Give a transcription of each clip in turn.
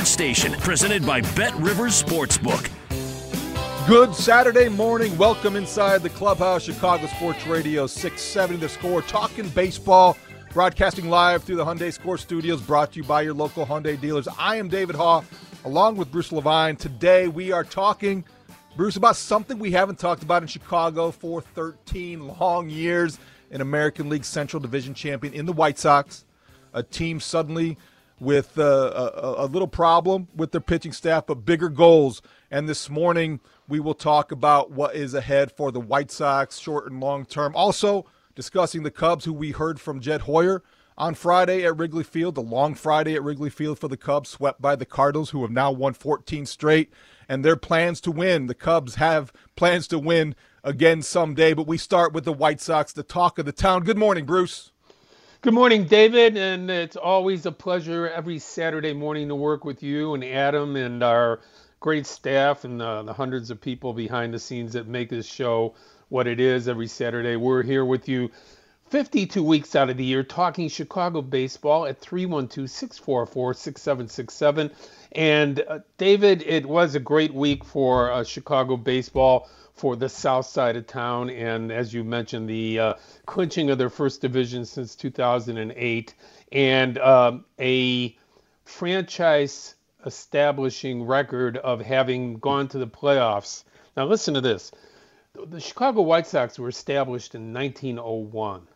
station presented by Bet Rivers Sportsbook. Good Saturday morning. Welcome inside the clubhouse, Chicago Sports Radio 670 The Score, talking baseball, broadcasting live through the Hyundai Score Studios, brought to you by your local Hyundai dealers. I am David Haugh, along with Bruce Levine. Today we are talking, Bruce, about something we haven't talked about in Chicago for 13 long years an American League Central Division champion in the White Sox, a team suddenly with uh, a, a, little problem with their pitching staff, but bigger goals. And this morning, we will talk about what is ahead for the White Sox, short and long term. Also, discussing the Cubs, who we heard from Jed Hoyer on Friday at Wrigley Field, the long Friday at Wrigley Field for the Cubs, swept by the Cardinals, who have now won 14 straight, and their plans to win. The Cubs have plans to win again someday, but we start with the White Sox, the talk of the town. Good morning, Bruce. Good morning, David, and it's always a pleasure every Saturday morning to work with you and Adam and our great staff and the, the hundreds of people behind the scenes that make this show what it is every Saturday. We're here with you 52 weeks out of the year talking Chicago baseball at 312 644 6767. And uh, David, it was a great week for uh, Chicago baseball for the south side of town. And as you mentioned, the uh, clinching of their first division since 2008 and um, a franchise establishing record of having gone to the playoffs. Now, listen to this the Chicago White Sox were established in 1901.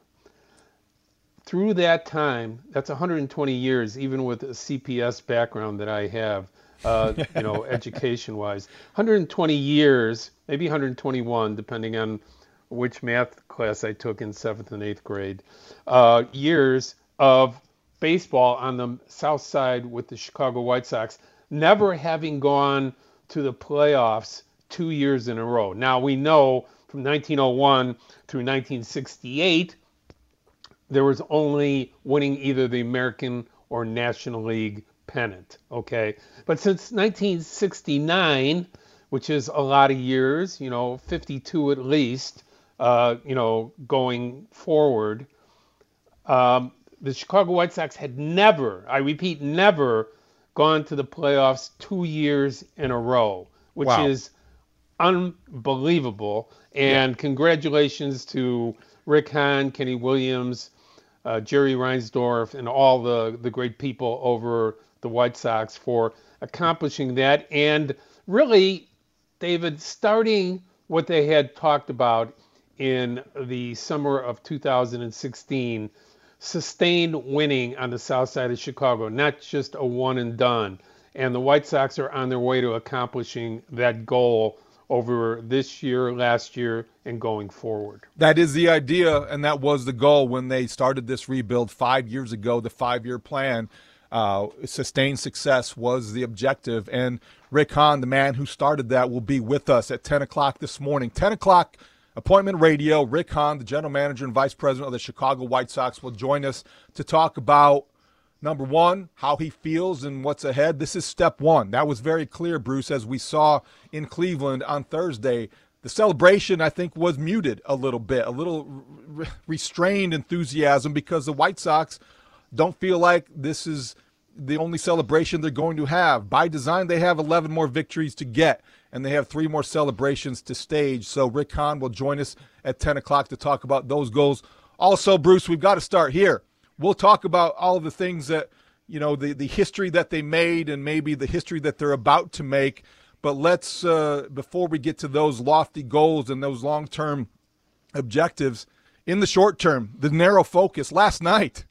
Through that time, that's 120 years, even with a CPS background that I have uh, you know, education wise. 120 years, maybe 121, depending on which math class I took in seventh and eighth grade, uh, years of baseball on the south side with the Chicago White Sox, never having gone to the playoffs two years in a row. Now we know from 1901 through 1968, there was only winning either the American or National League pennant. Okay, but since 1969, which is a lot of years, you know, 52 at least, uh, you know, going forward, um, the Chicago White Sox had never, I repeat, never gone to the playoffs two years in a row, which wow. is unbelievable. And yeah. congratulations to Rick Hahn, Kenny Williams, uh, Jerry Reinsdorf, and all the, the great people over the White Sox for accomplishing that. And really, David, starting what they had talked about in the summer of 2016 sustained winning on the south side of Chicago, not just a one and done. And the White Sox are on their way to accomplishing that goal over this year, last year, and going forward. That is the idea, and that was the goal when they started this rebuild five years ago, the five year plan. Uh, sustained success was the objective. And Rick Hahn, the man who started that, will be with us at 10 o'clock this morning. 10 o'clock appointment radio. Rick Hahn, the general manager and vice president of the Chicago White Sox, will join us to talk about number one, how he feels and what's ahead. This is step one. That was very clear, Bruce, as we saw in Cleveland on Thursday. The celebration, I think, was muted a little bit, a little re- restrained enthusiasm because the White Sox don't feel like this is the only celebration they're going to have. By design, they have 11 more victories to get, and they have three more celebrations to stage. So Rick Hahn will join us at 10 o'clock to talk about those goals. Also, Bruce, we've got to start here. We'll talk about all of the things that, you know, the, the history that they made and maybe the history that they're about to make. But let's, uh, before we get to those lofty goals and those long term objectives, in the short term, the narrow focus last night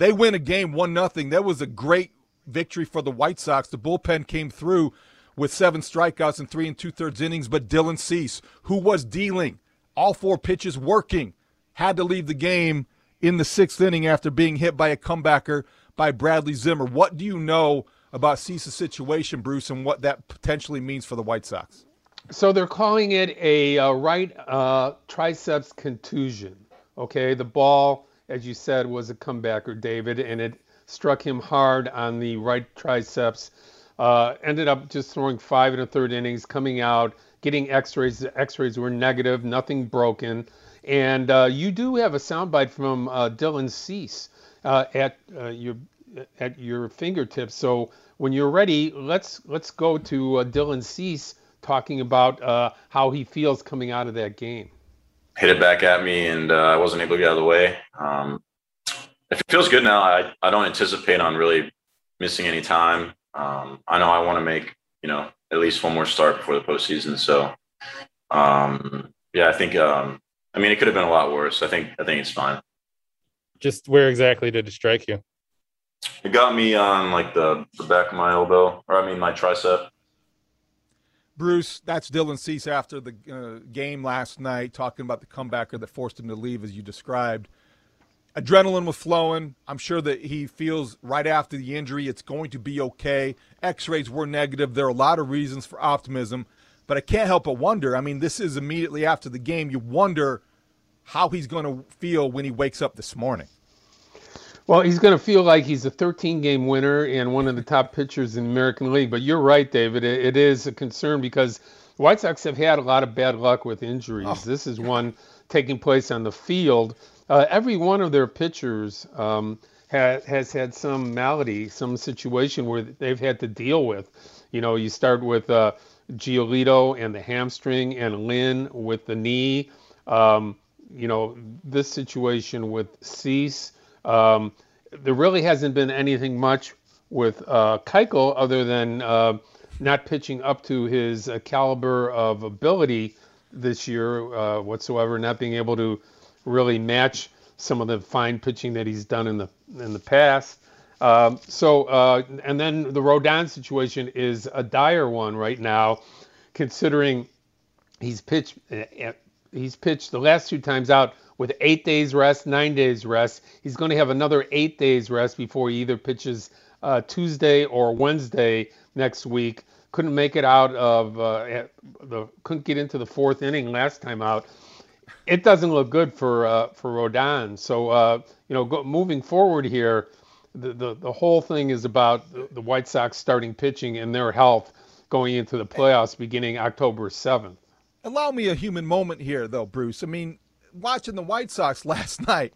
they win a game one nothing. That was a great victory for the White Sox. The bullpen came through with seven strikeouts in three and two thirds innings, but Dylan Cease, who was dealing all four pitches working, had to leave the game in the sixth inning after being hit by a comebacker by Bradley Zimmer. What do you know about Cease's situation, Bruce, and what that potentially means for the White Sox? So they're calling it a uh, right uh, triceps contusion. Okay, the ball as you said, was a comebacker, David, and it struck him hard on the right triceps. Uh, ended up just throwing five and a third innings, coming out, getting X-rays. The X-rays were negative, nothing broken. And uh, you do have a soundbite from uh, Dylan Cease uh, at uh, your at your fingertips. So when you're ready, let's let's go to uh, Dylan Cease talking about how he feels coming out of that game hit it back at me, and uh, I wasn't able to get out of the way. Um, it feels good now. I, I don't anticipate on really missing any time. Um, I know I want to make you know at least one more start before the postseason. So um, yeah, I think um, I mean it could have been a lot worse. I think I think it's fine. Just where exactly did it strike you? It got me on like the, the back of my elbow, or I mean my tricep. Bruce, that's Dylan Cease after the uh, game last night, talking about the comebacker that forced him to leave, as you described. Adrenaline was flowing. I'm sure that he feels right after the injury it's going to be okay. X rays were negative. There are a lot of reasons for optimism, but I can't help but wonder. I mean, this is immediately after the game. You wonder how he's going to feel when he wakes up this morning. Well, he's going to feel like he's a 13 game winner and one of the top pitchers in the American League. But you're right, David. it, it is a concern because the White Sox have had a lot of bad luck with injuries. Oh. This is one taking place on the field. Uh, every one of their pitchers um, ha- has had some malady, some situation where they've had to deal with. You know, you start with uh, Giolito and the hamstring, and Lynn with the knee. Um, you know, this situation with Cease. Um, there really hasn't been anything much with uh, Keuchel other than uh, not pitching up to his uh, caliber of ability this year uh, whatsoever, not being able to really match some of the fine pitching that he's done in the in the past. Um, so, uh, and then the Rodon situation is a dire one right now, considering he's pitched uh, he's pitched the last two times out with eight days rest, nine days rest. He's going to have another eight days rest before he either pitches uh, Tuesday or Wednesday next week. Couldn't make it out of uh, the couldn't get into the fourth inning last time out. It doesn't look good for uh, for Rodon. So uh, you know, go, moving forward here, the, the the whole thing is about the, the White Sox starting pitching and their health going into the playoffs beginning October seventh. Allow me a human moment here, though, Bruce. I mean, watching the White Sox last night,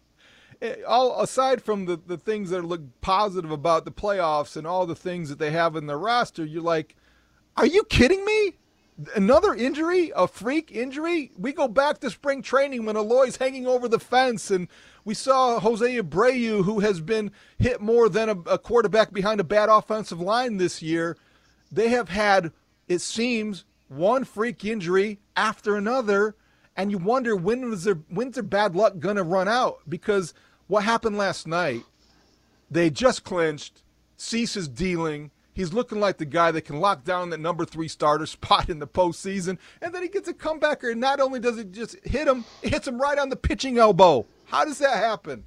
eh, all aside from the, the things that look positive about the playoffs and all the things that they have in their roster, you're like, are you kidding me? Another injury, a freak injury. We go back to spring training when Eloy's hanging over the fence, and we saw Jose Abreu, who has been hit more than a, a quarterback behind a bad offensive line this year. They have had, it seems, one freak injury after another and you wonder when was their when's their bad luck gonna run out because what happened last night, they just clinched. Cease is dealing. He's looking like the guy that can lock down that number three starter spot in the postseason. And then he gets a comebacker, and not only does it just hit him, it hits him right on the pitching elbow. How does that happen?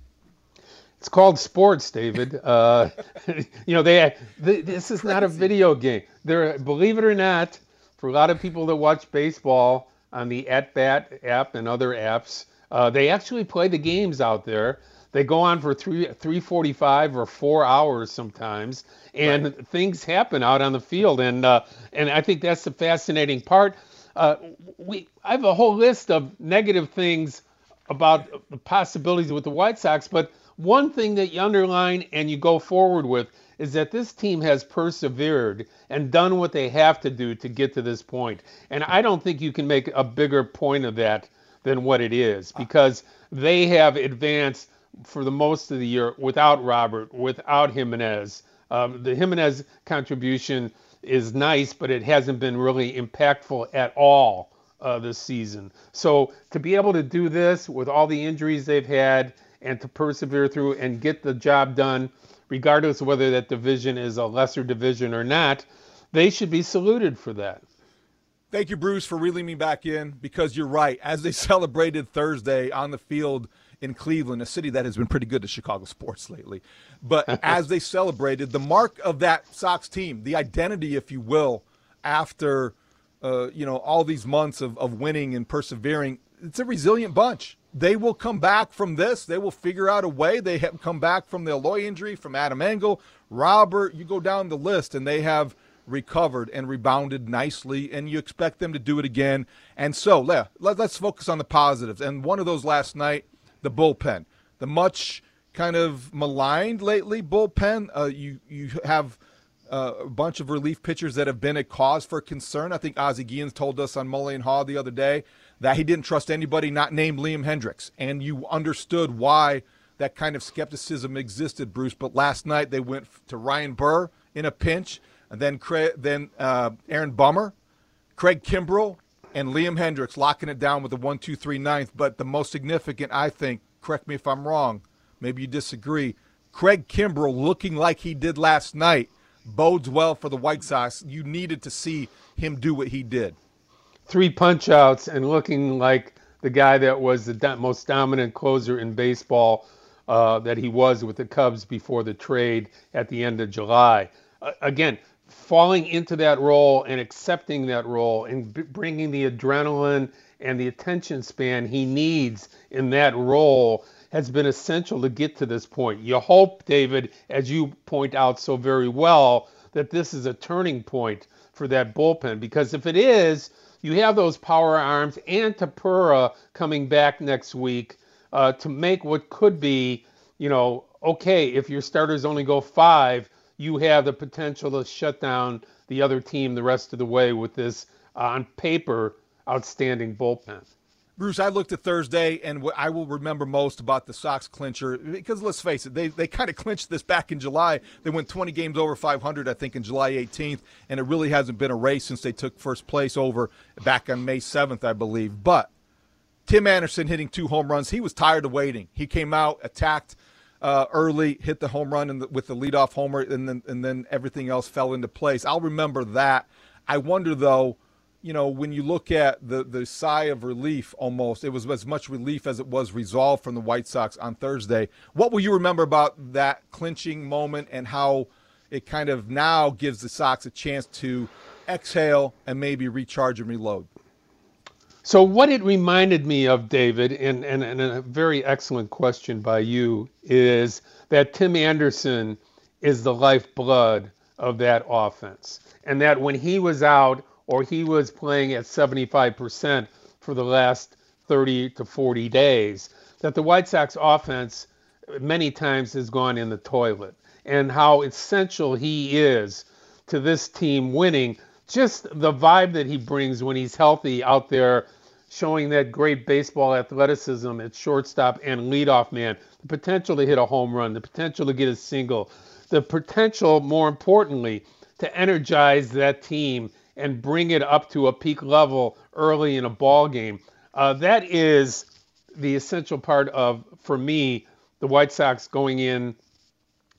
It's called sports, David. Uh, you know, they, they this is not a video game. There, believe it or not, for a lot of people that watch baseball on the At Bat app and other apps, uh, they actually play the games out there. They go on for three, three forty-five or four hours sometimes, and right. things happen out on the field. And uh, and I think that's the fascinating part. Uh, we, I have a whole list of negative things about the possibilities with the White Sox, but one thing that you underline and you go forward with is that this team has persevered and done what they have to do to get to this point. And I don't think you can make a bigger point of that than what it is because they have advanced for the most of the year without Robert, without Jimenez. Um, the Jimenez contribution is nice, but it hasn't been really impactful at all uh, this season. So to be able to do this with all the injuries they've had and to persevere through and get the job done, regardless of whether that division is a lesser division or not, they should be saluted for that. Thank you, Bruce, for reeling me back in because you're right. As they celebrated Thursday on the field in Cleveland, a city that has been pretty good to Chicago sports lately, but as they celebrated, the mark of that Sox team, the identity, if you will, after uh, you know all these months of, of winning and persevering, it's a resilient bunch they will come back from this. They will figure out a way. They have come back from the Eloy injury, from Adam Engel, Robert. You go down the list, and they have recovered and rebounded nicely, and you expect them to do it again. And so, let, let, us focus on the positives. And one of those last night, the bullpen, the much kind of maligned lately bullpen. Uh, you you have. Uh, a bunch of relief pitchers that have been a cause for concern. I think Ozzie Guillen told us on Mully and Haugh the other day that he didn't trust anybody not named Liam Hendriks. And you understood why that kind of skepticism existed, Bruce. But last night they went to Ryan Burr in a pinch, and then Craig, then uh, Aaron Bummer, Craig Kimbrel, and Liam Hendriks locking it down with a one, two, three ninth. But the most significant, I think, correct me if I'm wrong, maybe you disagree. Craig Kimbrel looking like he did last night bodes well for the White Sox. You needed to see him do what he did three punch outs and looking like the guy that was the most dominant closer in baseball uh, that he was with the Cubs before the trade at the end of July. Uh, again, falling into that role and accepting that role and b- bringing the adrenaline and the attention span he needs in that role has been essential to get to this point. You hope, David, as you point out so very well, that this is a turning point for that bullpen because if it is, you have those power arms and Tepera coming back next week uh, to make what could be, you know, okay, if your starters only go five, you have the potential to shut down the other team the rest of the way with this, uh, on paper, outstanding bullpen. Bruce, I looked at Thursday, and what I will remember most about the Sox clincher, because let's face it, they, they kind of clinched this back in July. They went 20 games over 500, I think, in July 18th, and it really hasn't been a race since they took first place over back on May 7th, I believe. But Tim Anderson hitting two home runs, he was tired of waiting. He came out, attacked uh, early, hit the home run the, with the leadoff homer, and then, and then everything else fell into place. I'll remember that. I wonder, though – you know, when you look at the the sigh of relief, almost it was as much relief as it was resolve from the White Sox on Thursday. What will you remember about that clinching moment and how it kind of now gives the Sox a chance to exhale and maybe recharge and reload? So, what it reminded me of, David, and, and, and a very excellent question by you, is that Tim Anderson is the lifeblood of that offense. And that when he was out, or he was playing at 75% for the last 30 to 40 days, that the White Sox offense many times has gone in the toilet, and how essential he is to this team winning. Just the vibe that he brings when he's healthy out there, showing that great baseball athleticism at shortstop and leadoff man, the potential to hit a home run, the potential to get a single, the potential, more importantly, to energize that team and bring it up to a peak level early in a ball game. Uh, that is the essential part of, for me, the White Sox going in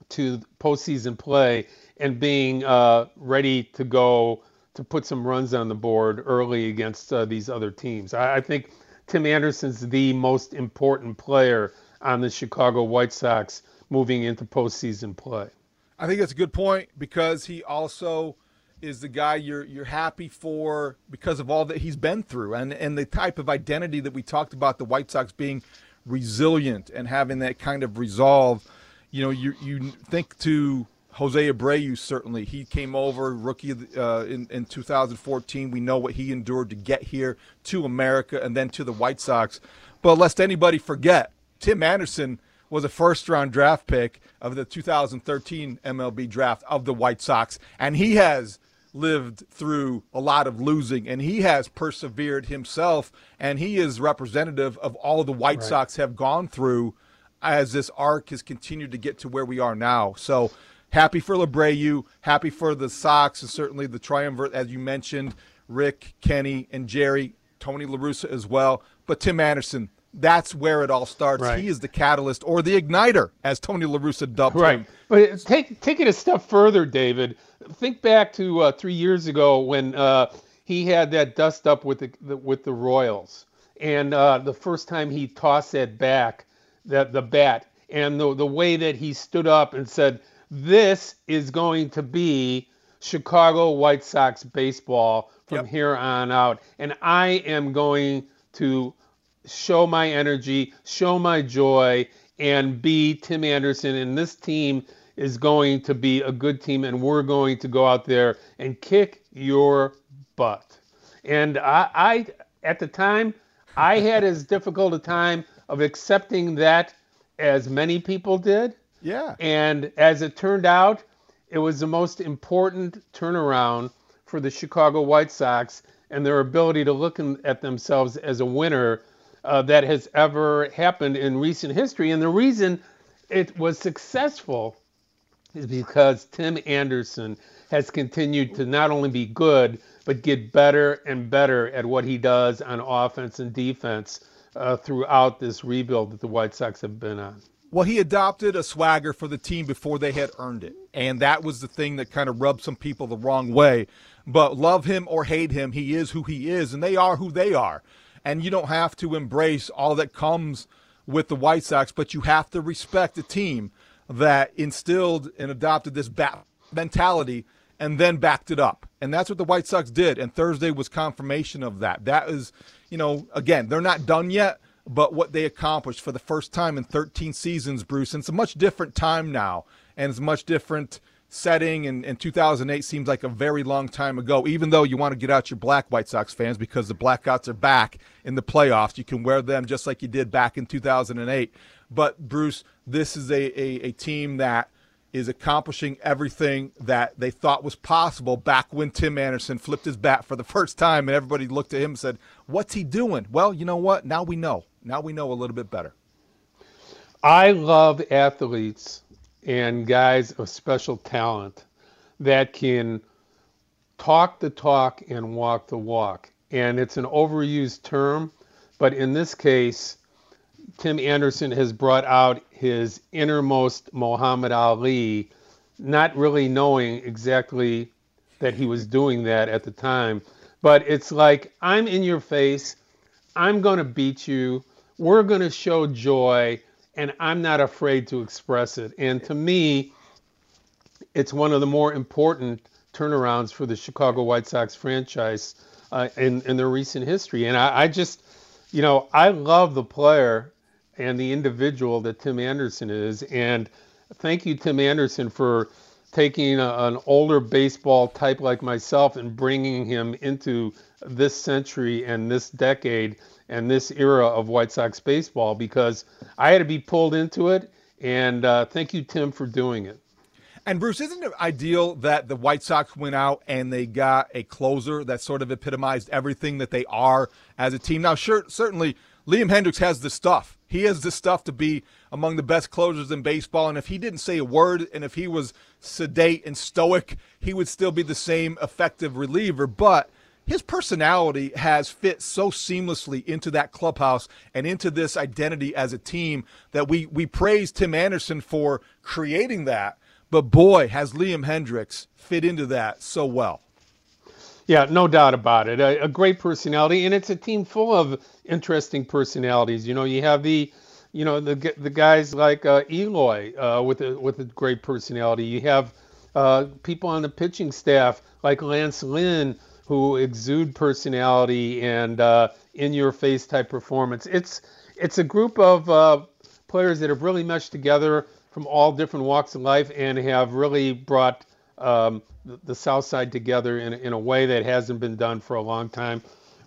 to postseason play and being uh, ready to go to put some runs on the board early against uh, these other teams. I, I, think Tim Anderson's the most important player on the Chicago White Sox moving into postseason play. I think that's a good point because he also is the guy you're you're happy for because of all that he's been through and and the type of identity that we talked about the White Sox being resilient and having that kind of resolve. You know, you you think to Jose Abreu certainly he came over rookie uh, in in 2014. We know what he endured to get here to America and then to the White Sox. But lest anybody forget, Tim Anderson was a first round draft pick of the 2013 MLB draft of the White Sox, and he has lived through a lot of losing and he has persevered himself and he is representative of all the White right. Sox have gone through as this arc has continued to get to where we are now. So happy for Abreu, happy for the Sox and certainly the triumvirate as you mentioned, Rick, Kenny and Jerry, Tony La Russa as well, but Tim Anderson that's where it all starts. Right. He is the catalyst or the igniter, as Tony La Russa dubbed right. him. But take take it a step further, David. Think back to uh, three years ago when uh, he had that dust up with the, the with the Royals, and uh, the first time he tossed that back, that the bat, and the the way that he stood up and said, "This is going to be Chicago White Sox baseball from yep. here on out, and I am going to." show my energy, show my joy, and be Tim Anderson. And this team is going to be a good team, and we're going to go out there and kick your butt. And I, I at the time, I had as difficult a time of accepting that as many people did. Yeah. And as it turned out, it was the most important turnaround for the Chicago White Sox and their ability to look in, at themselves as a winner uh, that has ever happened in recent history. And the reason it was successful is because Tim Anderson has continued to not only be good, but get better and better at what he does on offense and defense uh, throughout this rebuild that the White Sox have been on. Well, he adopted a swagger for the team before they had earned it. And that was the thing that kind of rubbed some people the wrong way. But love him or hate him, he is who he is, and they are who they are and you don't have to embrace all that comes with the White Sox, but you have to respect the team that instilled and adopted this bat mentality and then backed it up. And that's what the White Sox did. And Thursday was confirmation of that. That is, you know, again, they're not done yet, but what they accomplished for the first time in 13 seasons, Bruce, and it's a much different time now. And it's much different setting and, and 2008 seems like a very long time ago even though you want to get out your black white sox fans because the blackouts are back in the playoffs you can wear them just like you did back in 2008 but bruce this is a, a, a team that is accomplishing everything that they thought was possible back when Tim Anderson flipped his bat for the first time and everybody looked at him and said, What's he doing? Well, you know what? Now we know. Now we know a little bit better. I love athletes and guys of special talent that can talk the talk and walk the walk. And it's an overused term, but in this case, Tim Anderson has brought out his innermost Muhammad Ali, not really knowing exactly that he was doing that at the time. But it's like, I'm in your face. I'm going to beat you. We're going to show joy and I'm not afraid to express it. And to me, it's one of the more important turnarounds for the Chicago White Sox franchise uh, in in their recent history. And I, I just, you know, I love the player and the individual that Tim Anderson is. And thank you, Tim Anderson, for taking a, an older baseball type like myself and bringing him into this century and this decade and this era of White Sox baseball because I had to be pulled into it. And uh, thank you, Tim, for doing it. And Bruce, isn't it ideal that the White Sox went out and they got a closer that sort of epitomized everything that they are as a team? Now, sure, certainly Liam Hendriks has the stuff. He has the stuff to be among the best closers in baseball. And if he didn't say a word and if he was sedate and stoic, he would still be the same effective reliever. But his personality has fit so seamlessly into that clubhouse and into this identity as a team that we we praise Tim Anderson for creating that. But boy, has Liam Hendriks fit into that so well. Yeah, no doubt about it. A, a, great personality, and it's a team full of interesting personalities. You know, you have the, you know, the the guys like uh, Eloy uh, with a with a great personality. You have uh, people on the pitching staff like Lance Lynn who exude personality and uh, in-your-face type performance. It's it's a group of uh, players that have really meshed together from all different walks of life and have really brought um, the South Side together in, in a way that hasn't been done for a long time.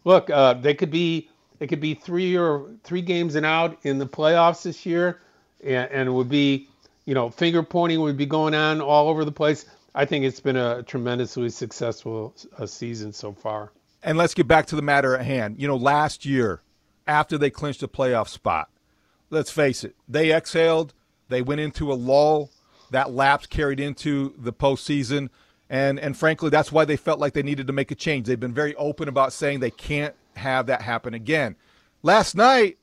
Look, uh, they could be they could be three or three games and out in the playoffs this year, and, and it would be you know finger pointing would be going on all over the place. I think it's been a tremendously successful uh, season so far. And let's get back to the matter at hand. You know, last year after they clinched a playoff spot, let's face it, they exhaled. They went into a lull. That lapse carried into the postseason. And, and frankly, that's why they felt like they needed to make a change. They've been very open about saying they can't have that happen again. Last night,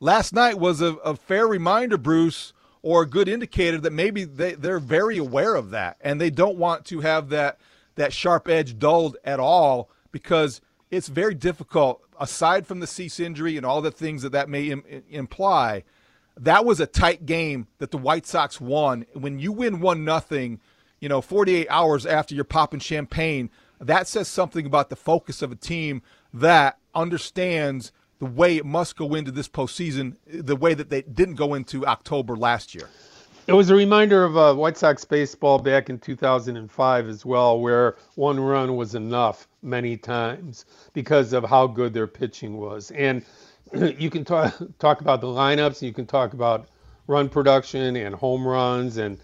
last night was a, a fair reminder, Bruce, or a good indicator that maybe they, they're very aware of that and they don't want to have that that sharp edge dulled at all because it's very difficult aside from the Cease injury and all the things that that may Im- imply that was a tight game that the White Sox won. When you win one nothing, you know, 48 hours after you're popping champagne, that says something about the focus of a team that understands the way it must go into this postseason, the way that they didn't go into October last year. It was a reminder of uh, White Sox baseball back in 2005 as well, where one run was enough many times because of how good their pitching was. And you can talk talk about the lineups, you can talk about run production and home runs and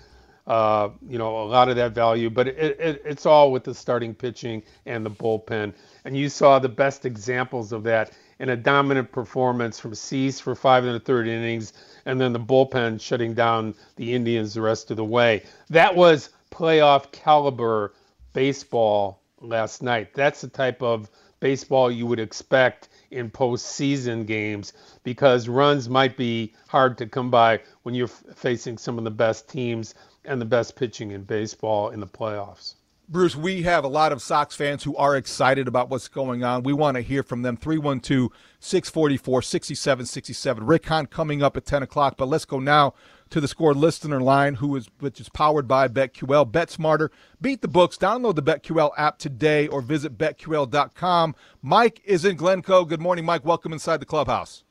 uh, you know a lot of that value, but it, it, it's all with the starting pitching and the bullpen. And you saw the best examples of that in a dominant performance from Cease for five and a third innings, and then the bullpen shutting down the Indians the rest of the way. That was playoff caliber baseball last night. That's the type of baseball you would expect in postseason games because runs might be hard to come by when you're facing some of the best teams and the best pitching in baseball in the playoffs. Bruce, we have a lot of Sox fans who are excited about what's going on. We want to hear from them. 312 644 6767. Rick Hahn coming up at 10 o'clock. But let's go now to the score listener line, who is which is powered by BetQL. Bet smarter, beat the books. Download the BetQL app today or visit betql.com. Mike is in Glencoe. Good morning, Mike. Welcome inside the clubhouse.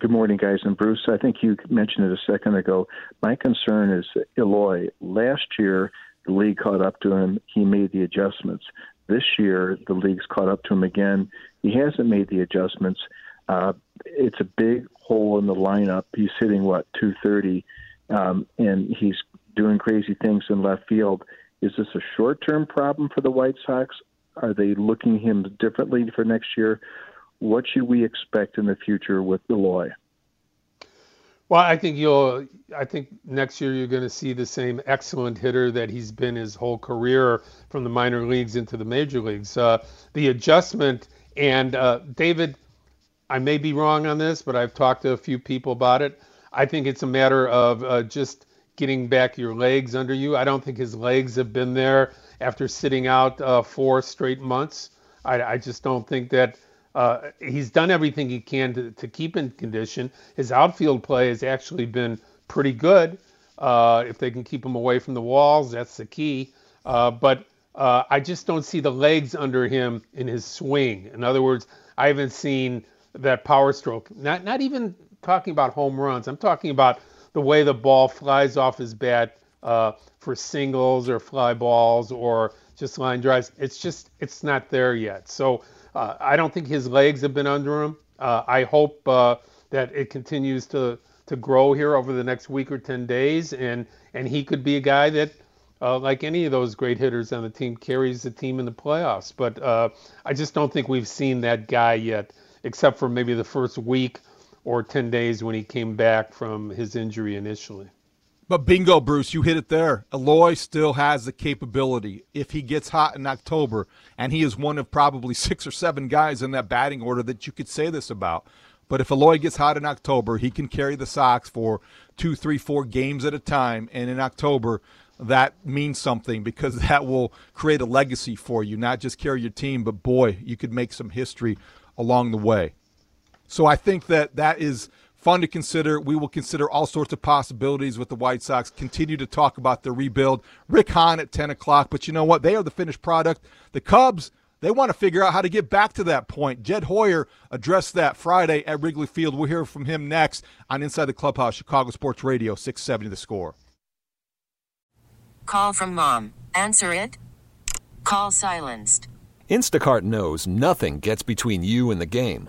Good morning, guys. And Bruce, I think you mentioned it a second ago. My concern is Eloy. Last year, the league caught up to him. He made the adjustments. This year, the league's caught up to him again. He hasn't made the adjustments. Uh, it's a big hole in the lineup. He's hitting what 230, um, and he's doing crazy things in left field. Is this a short-term problem for the White Sox? Are they looking him differently for next year? What should we expect in the future with Eloy? Well, I think you'll. I think next year you're going to see the same excellent hitter that he's been his whole career from the minor leagues into the major leagues. Uh, the adjustment and uh, David, I may be wrong on this, but I've talked to a few people about it. I think it's a matter of uh, just getting back your legs under you. I don't think his legs have been there after sitting out uh, four straight months. I, I just don't think that uh, he's done everything he can to, to keep in condition. His outfield play has actually been pretty good. Uh, if they can keep him away from the walls, that's the key. Uh, but uh, I just don't see the legs under him in his swing. In other words, I haven't seen that power stroke. Not not even talking about home runs. I'm talking about the way the ball flies off his bat uh, for singles or fly balls or just line drives. It's just it's not there yet. So uh, I don't think his legs have been under him. Uh, I hope uh, that it continues to to grow here over the next week or 10 days, and and he could be a guy that, uh, like any of those great hitters on the team, carries the team in the playoffs. But uh, I just don't think we've seen that guy yet, except for maybe the first week or 10 days when he came back from his injury initially. But bingo, Bruce, you hit it there. Eloy still has the capability. If he gets hot in October, and he is one of probably six or seven guys in that batting order that you could say this about. But if Eloy gets hot in October, he can carry the Sox for two, three, four games at a time. And in October, that means something because that will create a legacy for you, not just carry your team, but boy, you could make some history along the way. So I think that that is fun to consider. We will consider all sorts of possibilities with the White Sox. Continue to talk about the rebuild. Rick Hahn at 10 o'clock, but you know what? They are the finished product. The Cubs, they want to figure out how to get back to that point. Jed Hoyer addressed that Friday at Wrigley Field. We'll hear from him next on Inside the Clubhouse, Chicago Sports Radio, 670 The Score. Call from mom. Answer it. Call silenced. Instacart knows nothing gets between you and the game.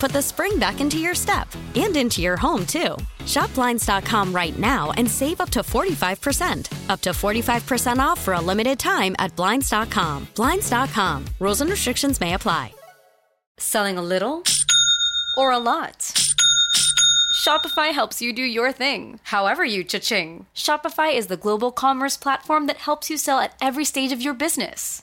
put the spring back into your step and into your home, too. Shop Blinds.com right now and save up to 45%. Up to 45% off for a limited time at Blinds.com. Blinds.com. Rules and restrictions may apply. Selling a little or a lot? Shopify helps you do your thing, however you cha-ching. Shopify is the global commerce platform that helps you sell at every stage of your business.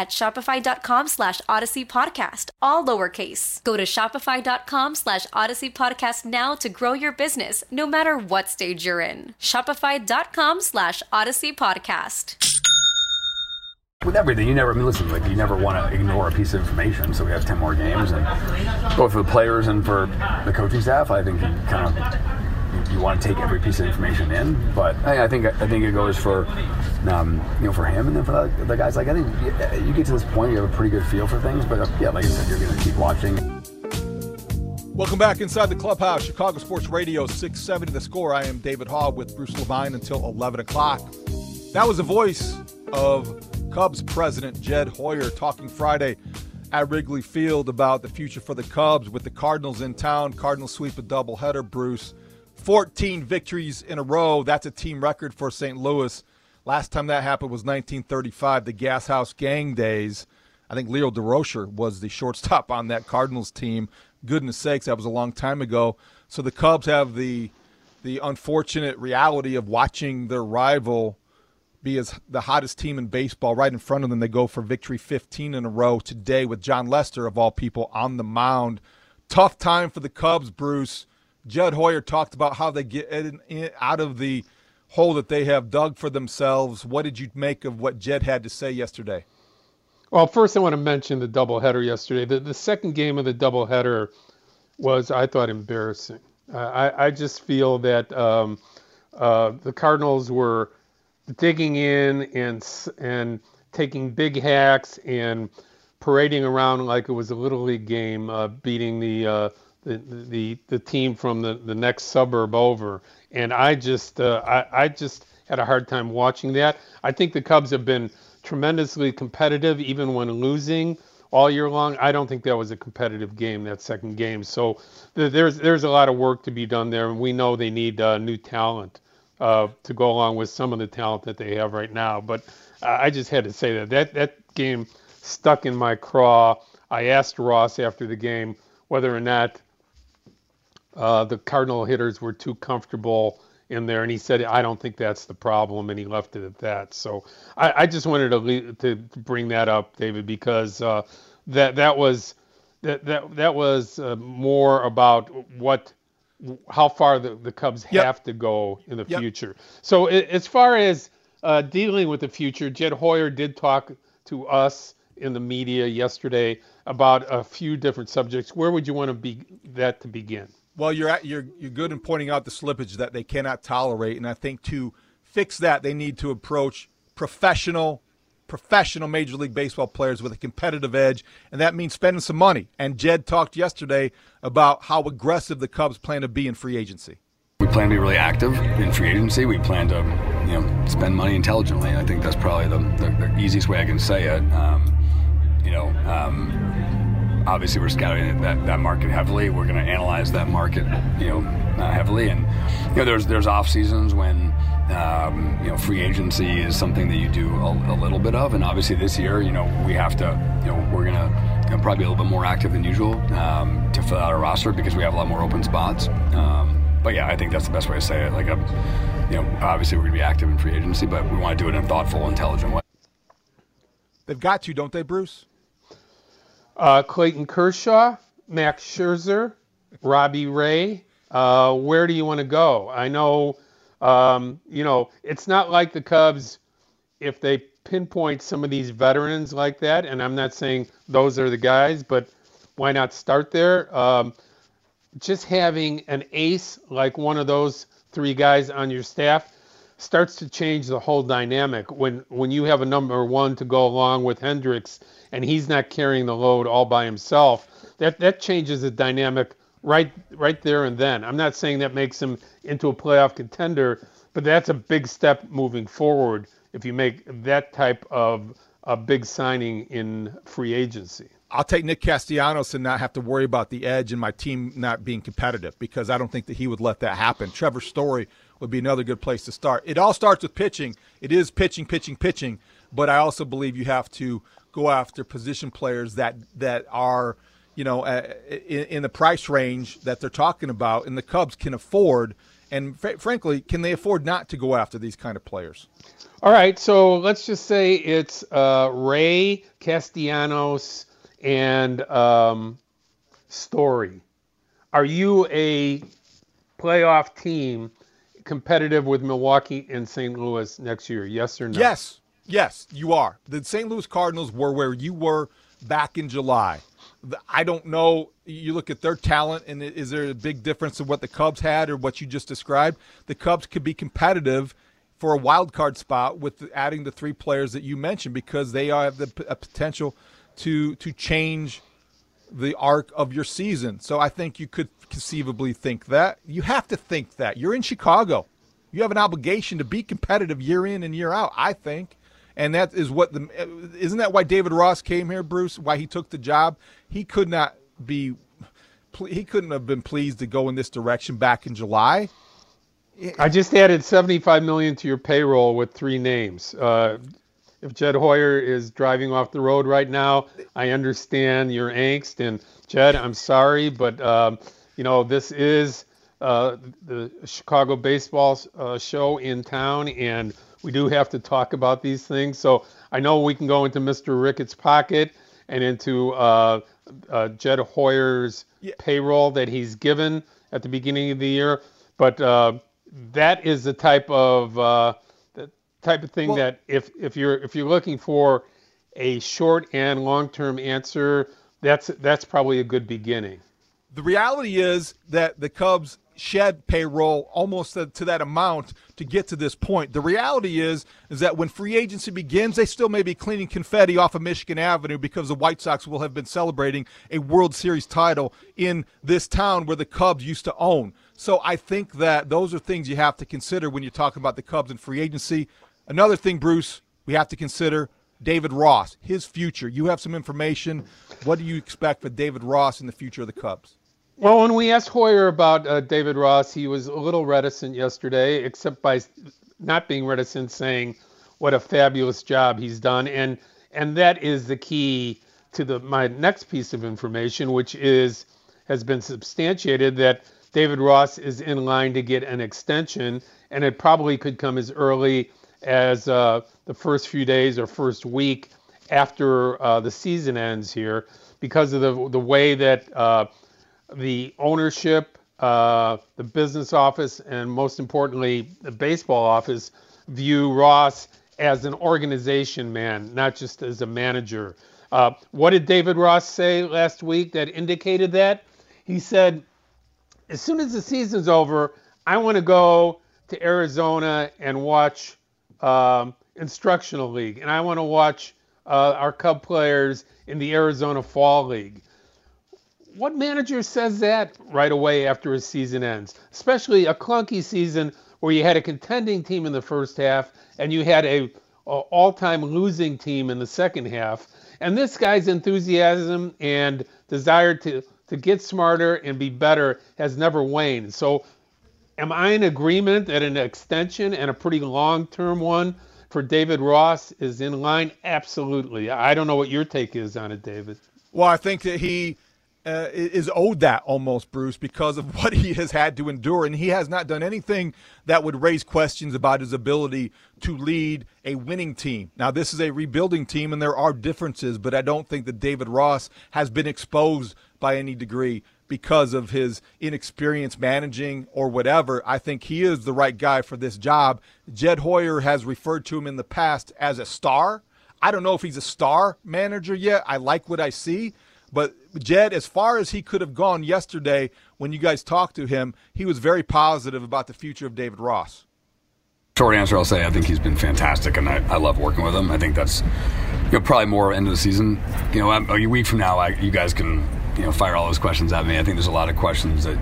at shopify.com slash odyssey podcast, all lowercase. Go to shopify.com slash odyssey podcast now to grow your business, no matter what stage you're in. Shopify.com slash odyssey podcast. With everything, you never, I mean, listen, like, you never want to ignore a piece of information. So we have 10 more games, and both for the players and for the coaching staff, I think you kind of, you, want to take every piece of information in. But I, I think, I think it goes for, um, you know, for him and then for the, the guys. Like, I think you, get to this point, you have a pretty good feel for things. But uh, yeah, like I said, you're going to keep watching. Welcome back inside the clubhouse, Chicago Sports Radio 670 The Score. I am David Haugh with Bruce Levine until 11 o'clock. That was the voice of Cubs president Jed Hoyer talking Friday at Wrigley Field about the future for the Cubs with the Cardinals in town. Cardinals sweep a doubleheader, Bruce. 14 victories in a row. That's a team record for St. Louis. Last time that happened was 1935, the Gas House Gang days. I think Leo Durocher was the shortstop on that Cardinals team. Goodness sakes, that was a long time ago. So the Cubs have the the unfortunate reality of watching their rival be as the hottest team in baseball right in front of them. They go for victory 15 in a row today with Jon Lester of all people on the mound. Tough time for the Cubs, Bruce. Jed Hoyer talked about how they get in, in, out of the hole that they have dug for themselves. What did you make of what Jed had to say yesterday? Well, first I want to mention the doubleheader yesterday. The, the second game of the doubleheader was, I thought, embarrassing. Uh, I, I just feel that um, uh, the Cardinals were digging in and and taking big hacks and parading around like it was a little league game, uh, beating the, uh, the the the team from the, the next suburb over. And I just uh, I, I just had a hard time watching that. I think the Cubs have been tremendously competitive, even when losing all year long. I don't think that was a competitive game, that second game. So th- there's there's a lot of work to be done there, and we know they need uh, new talent uh, to go along with some of the talent that they have right now. But uh, I just had to say that that that game stuck in my craw. I asked Ross after the game whether or not uh, the Cardinal hitters were too comfortable in there, and he said, "I don't think that's the problem," and he left it at that. So I, I just wanted to leave, to bring that up, David, because uh, that that was that that that was uh, more about what how far the, the Cubs Yep. have to go in the Yep. future. So as far as uh, dealing with the future, Jed Hoyer did talk to us in the media yesterday about a few different subjects. Where would you want to be that to begin? Well, you're at, you're you're good in pointing out the slippage that they cannot tolerate, and I think to fix that they need to approach professional professional Major League Baseball players with a competitive edge, and that means spending some money. And Jed talked yesterday about how aggressive the Cubs plan to be in free agency. We plan to be really active in free agency. We plan to, you know, spend money intelligently. I think that's probably the, the, the easiest way I can say it. Um, you know, um, obviously we're scouting that, that market heavily. We're going to analyze that market, you know, uh, heavily. And you know, there's there's off seasons when um, you know free agency is something that you do a, a little bit of. And obviously this year, you know, we have to, you know, we're going to you know, probably be a little bit more active than usual um, to fill out our roster because we have a lot more open spots. Um, but yeah, I think that's the best way to say it. Like, you know, obviously we're going to be active in free agency, but we want to do it in a thoughtful, intelligent way. They've got to, don't they, Bruce? Uh, Clayton Kershaw, Max Scherzer, Robbie Ray. Uh, where do you want to go? I know, um, you know, it's not like the Cubs if they pinpoint some of these veterans like that, and I'm not saying those are the guys, but why not start there? Um, just having an ace like one of those three guys on your staff starts to change the whole dynamic. When when you have a number one to go along with Hendricks and he's not carrying the load all by himself that that changes the dynamic right right there and then. I'm not saying that makes him into a playoff contender but that's a big step moving forward if you make that type of a big signing in free agency. I'll take Nick Castellanos and not have to worry about the edge and my team not being competitive because I don't think that he would let that happen. Trevor Story would be another good place to start. It all starts with pitching. It is pitching, pitching, pitching, but I also believe you have to go after position players that that are, you know, uh, in, in the price range that they're talking about, and the Cubs can afford. And fr- frankly, can they afford not to go after these kind of players? All right, so let's just say it's uh, Ray Castellanos and um, Story. Are you a playoff team competitive with Milwaukee and St. Louis next year? Yes or no? Yes, yes, you are. The St. Louis Cardinals were where you were back in July. I don't know. You look at their talent, and is there a big difference in what the Cubs had or what you just described? The Cubs could be competitive for a wild card spot with adding the three players that you mentioned because they have the potential to to change the arc of your season. So I think you could conceivably think that. You have to think that. You're in Chicago. You have an obligation to be competitive year in and year out, I think. And that is what the isn't that why David Ross came here, Bruce? Why he took the job? He could not be he couldn't have been pleased to go in this direction back in July. I just added 75 million to your payroll with three names. Uh, if Jed Hoyer is driving off the road right now, I understand your angst. And Jed, I'm sorry, but um, you know this is uh, the Chicago baseball uh, show in town, and we do have to talk about these things. So I know we can go into Mr. Ricketts' pocket and into uh, uh, Jed Hoyer's payroll that he's given at the beginning of the year, but uh, that is the type of uh, type of thing Well- that if if you're if you're looking for a short and long-term answer, that's that's probably a good beginning. The reality is that the Cubs shed payroll almost to that amount to get to this point. The reality is is that when free agency begins, they still may be cleaning confetti off of Michigan Avenue because the White Sox will have been celebrating a World Series title in this town where the Cubs used to own. So I think that those are things you have to consider when you're talking about the Cubs and free agency. Another thing, Bruce, we have to consider David Ross, his future. You have some information. What do you expect for David Ross in the future of the Cubs? Well, when we asked Hoyer about uh, David Ross, he was a little reticent yesterday, except by not being reticent, saying what a fabulous job he's done, and and that is the key to the my next piece of information, which is has been substantiated that David Ross is in line to get an extension, and it probably could come as early as uh, the first few days or first week after uh, the season ends here, because of the the way that uh, the ownership, uh, the business office, and most importantly, the baseball office view Ross as an organization man, not just as a manager. Uh, what did David Ross say last week that indicated that? He said, as soon as the season's over, I want to go to Arizona and watch um, instructional league, and I want to watch uh, our Cub players in the Arizona Fall League what manager says that right away after a season ends? Especially a clunky season where you had a contending team in the first half and you had a, a all-time losing team in the second half. And this guy's enthusiasm and desire to to get smarter and be better has never waned. So am I in agreement that an extension and a pretty long-term one for David Ross is in line? Absolutely. I don't know what your take is on it, David. Well, I think that he uh, is owed that almost, Bruce, because of what he has had to endure. And he has not done anything that would raise questions about his ability to lead a winning team. Now, this is a rebuilding team, and there are differences, but I don't think that David Ross has been exposed by any degree because of his inexperience managing or whatever. I think he is the right guy for this job. Jed Hoyer has referred to him in the past as a star. I don't know if he's a star manager yet. I like what I see but Jed, as far as he could have gone yesterday when you guys talked to him, he was very positive about the future of David Ross. Short answer, I'll say I think he's been fantastic, and I, I love working with him. I think that's you know, probably more end of the season. You know, a week from now, I, you guys can you know fire all those questions at me. I think there's a lot of questions that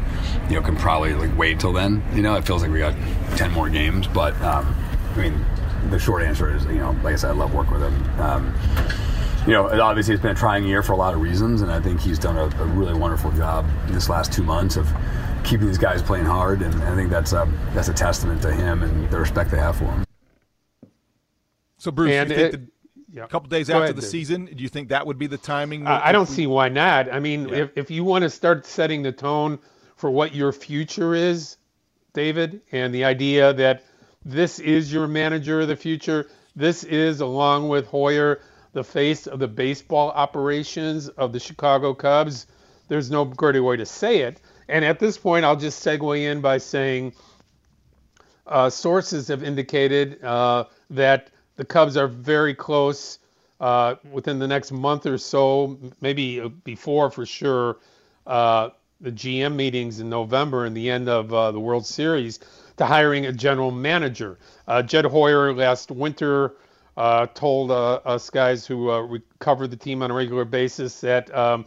you know can probably like wait till then. You know, it feels like we got ten more games, but um, I mean, the short answer is you know, like I said, I love working with him. Um, you know, obviously it's been a trying year for a lot of reasons, and I think he's done a, a really wonderful job in this last two months of keeping these guys playing hard, and I think that's a that's a testament to him and the respect they have for him. So, Bruce, and it, yeah. a couple days Go after ahead, the dude. season, do you think that would be the timing? Uh, I don't we... see why not. I mean, yeah. if if you want to start setting the tone for what your future is, David, and the idea that this is your manager of the future, this is along with Hoyer the face of the baseball operations of the Chicago Cubs. There's no greater way to say it. And at this point, I'll just segue in by saying uh, sources have indicated uh, that the Cubs are very close uh, within the next month or so, maybe before for sure, uh, the GM meetings in November and the end of uh, the World Series to hiring a general manager. Uh, Jed Hoyer last winter uh, told uh, us guys who uh, cover the team on a regular basis that um,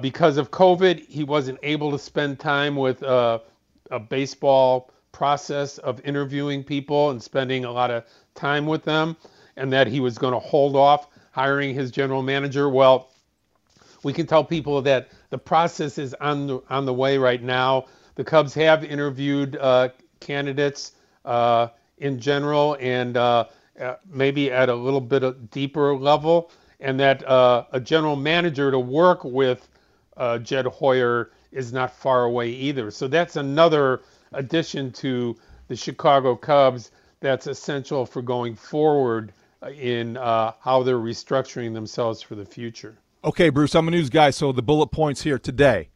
because of COVID, he wasn't able to spend time with a baseball process of interviewing people and spending a lot of time with them, and that he was going to hold off hiring his general manager. Well, we can tell people that the process is on the on the way right now. The Cubs have interviewed uh, candidates uh, in general, and uh, uh, maybe at a little bit of deeper level, and that uh, a general manager to work with uh, Jed Hoyer is not far away either. So that's another addition to the Chicago Cubs that's essential for going forward uh, in uh, how they're restructuring themselves for the future. Okay, Bruce, I'm a news guy, so the bullet points here today.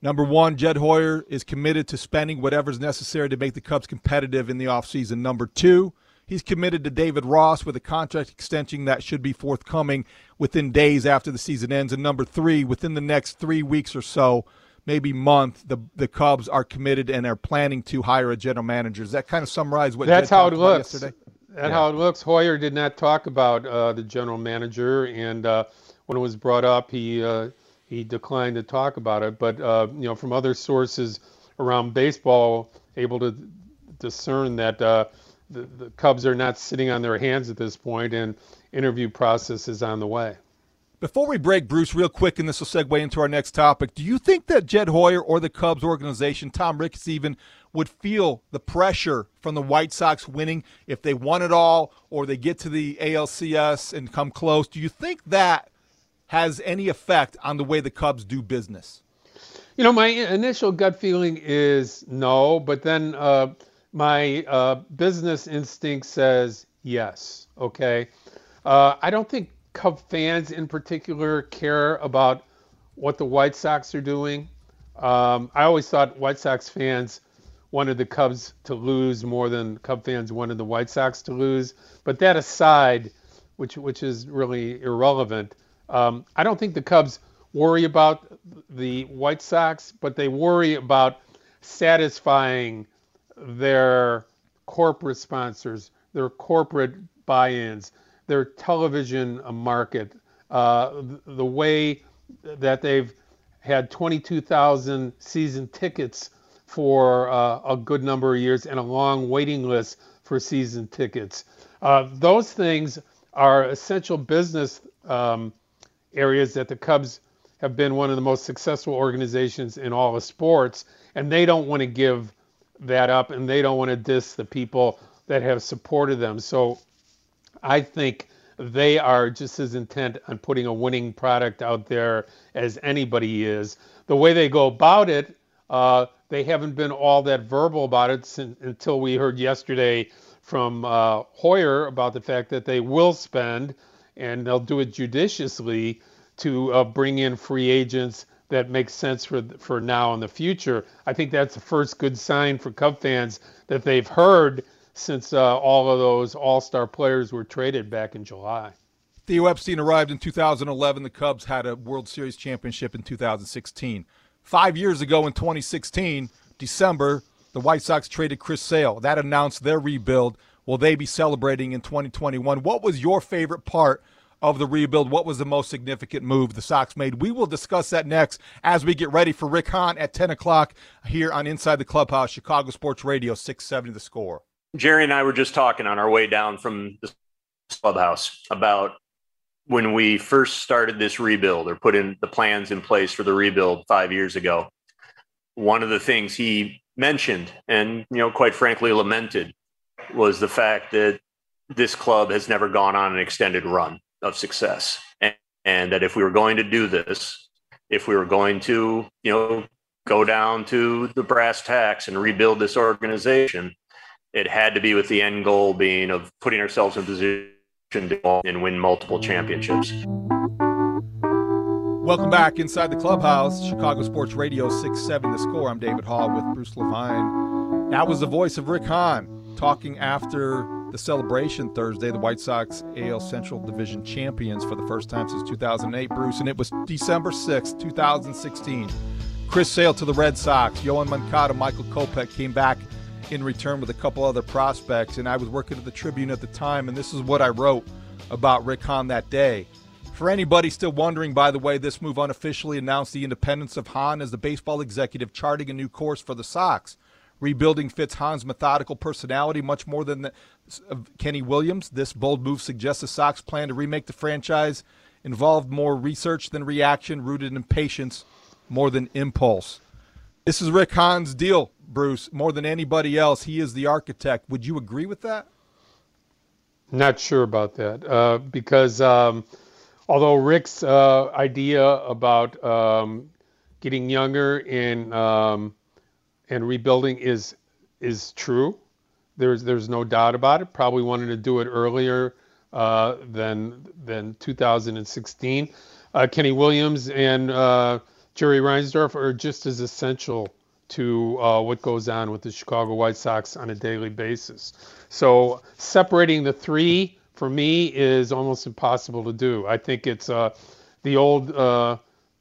Number one, Jed Hoyer is committed to spending whatever's necessary to make the Cubs competitive in the offseason. Number two, He's committed to David Ross with a contract extension that should be forthcoming within days after the season ends. And number three, within the next three weeks or so, maybe month, the the Cubs are committed and are planning to hire a general manager. Does that kind of summarize what that's Jed how it looks? yesterday? That's Yeah. how it looks. Hoyer did not talk about uh, the general manager, and uh, when it was brought up, he uh, he declined to talk about it. But uh, you know, from other sources around baseball, able to discern that uh, the, the Cubs are not sitting on their hands at this point, and interview process is on the way. Before we break, Bruce, real quick, and this will segue into our next topic. Do you think that Jed Hoyer or the Cubs organization, Tom Ricketts even, would feel the pressure from the White Sox winning if they won it all or they get to the ALCS and come close? Do you think that has any effect on the way the Cubs do business? You know, my initial gut feeling is no, but then uh, my uh, business instinct says yes. Okay. Uh, I don't think Cub fans in particular care about what the White Sox are doing. Um, I always thought White Sox fans wanted the Cubs to lose more than Cub fans wanted the White Sox to lose. But that aside, which which is really irrelevant, um, I don't think the Cubs worry about the White Sox, but they worry about satisfying their corporate sponsors, their corporate buy-ins, their television uh, market, uh, the way that they've had 22,000 season tickets for uh, a good number of years and a long waiting list for season tickets. Uh, those things are essential business um, areas that the Cubs have been one of the most successful organizations in all of sports, and they don't want to give that up, and they don't want to diss the people that have supported them. So I think they are just as intent on putting a winning product out there as anybody is. The way they go about it, uh, they haven't been all that verbal about it sin- until we heard yesterday from uh, Hoyer about the fact that they will spend and they'll do it judiciously to uh, bring in free agents that make sense for for now and the future. I think that's the first good sign for Cub fans that they've heard since uh, all of those All-Star players were traded back in July. Theo Epstein arrived in 2011. The Cubs had a World Series championship in 2016. Five years ago in 2016, December, the White Sox traded Chris Sale. That announced their rebuild. Will they be celebrating in 2021? What was your favorite part of the rebuild? What was the most significant move the Sox made? We will discuss that next as we get ready for Rick Hahn at 10 o'clock here on Inside the Clubhouse, Chicago Sports Radio, 670 The Score. Jerry and I were just talking on our way down from the clubhouse about when we first started this rebuild or put in the plans in place for the rebuild five years ago. One of the things he mentioned and, you know, quite frankly lamented was the fact that this club has never gone on an extended run of success. And, and that if we were going to do this, if we were going to, you know, go down to the brass tacks and rebuild this organization, it had to be with the end goal being of putting ourselves in position to and win multiple championships. Welcome back inside the clubhouse, Chicago Sports Radio 6-7 The Score. I'm David Haugh with Bruce Levine. That was the voice of Rick Hahn talking after the celebration Thursday. The White Sox AL Central Division champions for the first time since 2008, Bruce, and it was December 6, 2016. Chris Sale to the Red Sox. Yoán Moncada, Michael Kopech came back in return with a couple other prospects, and I was working at the Tribune at the time, and this is what I wrote about Rick Hahn that day. For anybody still wondering, by the way, this move unofficially announced the independence of Hahn as the baseball executive, charting a new course for the Sox. Rebuilding fits Hahn's methodical personality much more than the, Kenny Williams. This bold move suggests the Sox plan to remake the franchise involved more research than reaction, rooted in patience more than impulse. This is Rick Hahn's deal, Bruce. More than anybody else, he is the architect. Would you agree with that? Not sure about that uh, because um, although Rick's uh, idea about um, getting younger and um, and rebuilding is is true, there's there's no doubt about it. Probably wanted to do it earlier uh, than than 2016. Uh, Kenny Williams and uh, Jerry Reinsdorf are just as essential to uh, what goes on with the Chicago White Sox on a daily basis. So separating the three for me is almost impossible to do. I think it's uh, the old uh,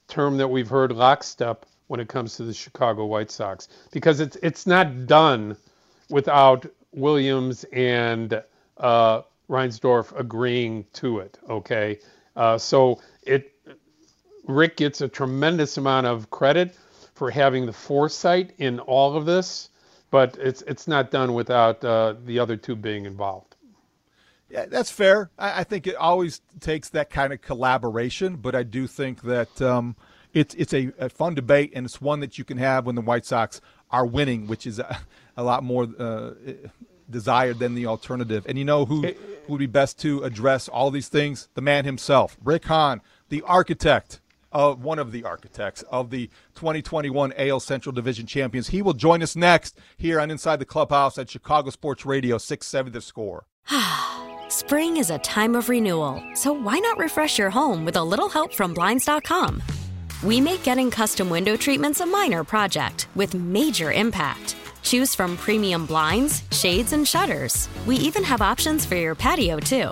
term that we've heard lockstep when it comes to the Chicago White Sox because it's it's not done without Williams and uh, Reinsdorf agreeing to it. Okay, uh, so it Rick gets a tremendous amount of credit for having the foresight in all of this, but it's it's not done without uh, the other two being involved. Yeah, that's fair. I, I, think it always takes that kind of collaboration, but I do think that um, it's it's a, a, fun debate, and it's one that you can have when the White Sox are winning, which is a, a lot more uh, desired than the alternative. And you know who, who would be best to address all these things? The man himself, Rick Hahn, the architect of one of the architects of the 2021 AL Central Division champions. He will join us next here on Inside the Clubhouse at Chicago Sports Radio 670 The Score. Spring is a time of renewal, so why not refresh your home with a little help from Blinds.com? We make getting custom window treatments a minor project with major impact. Choose from premium blinds, shades, and shutters. We even have options for your patio, too.